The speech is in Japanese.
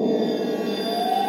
へえ。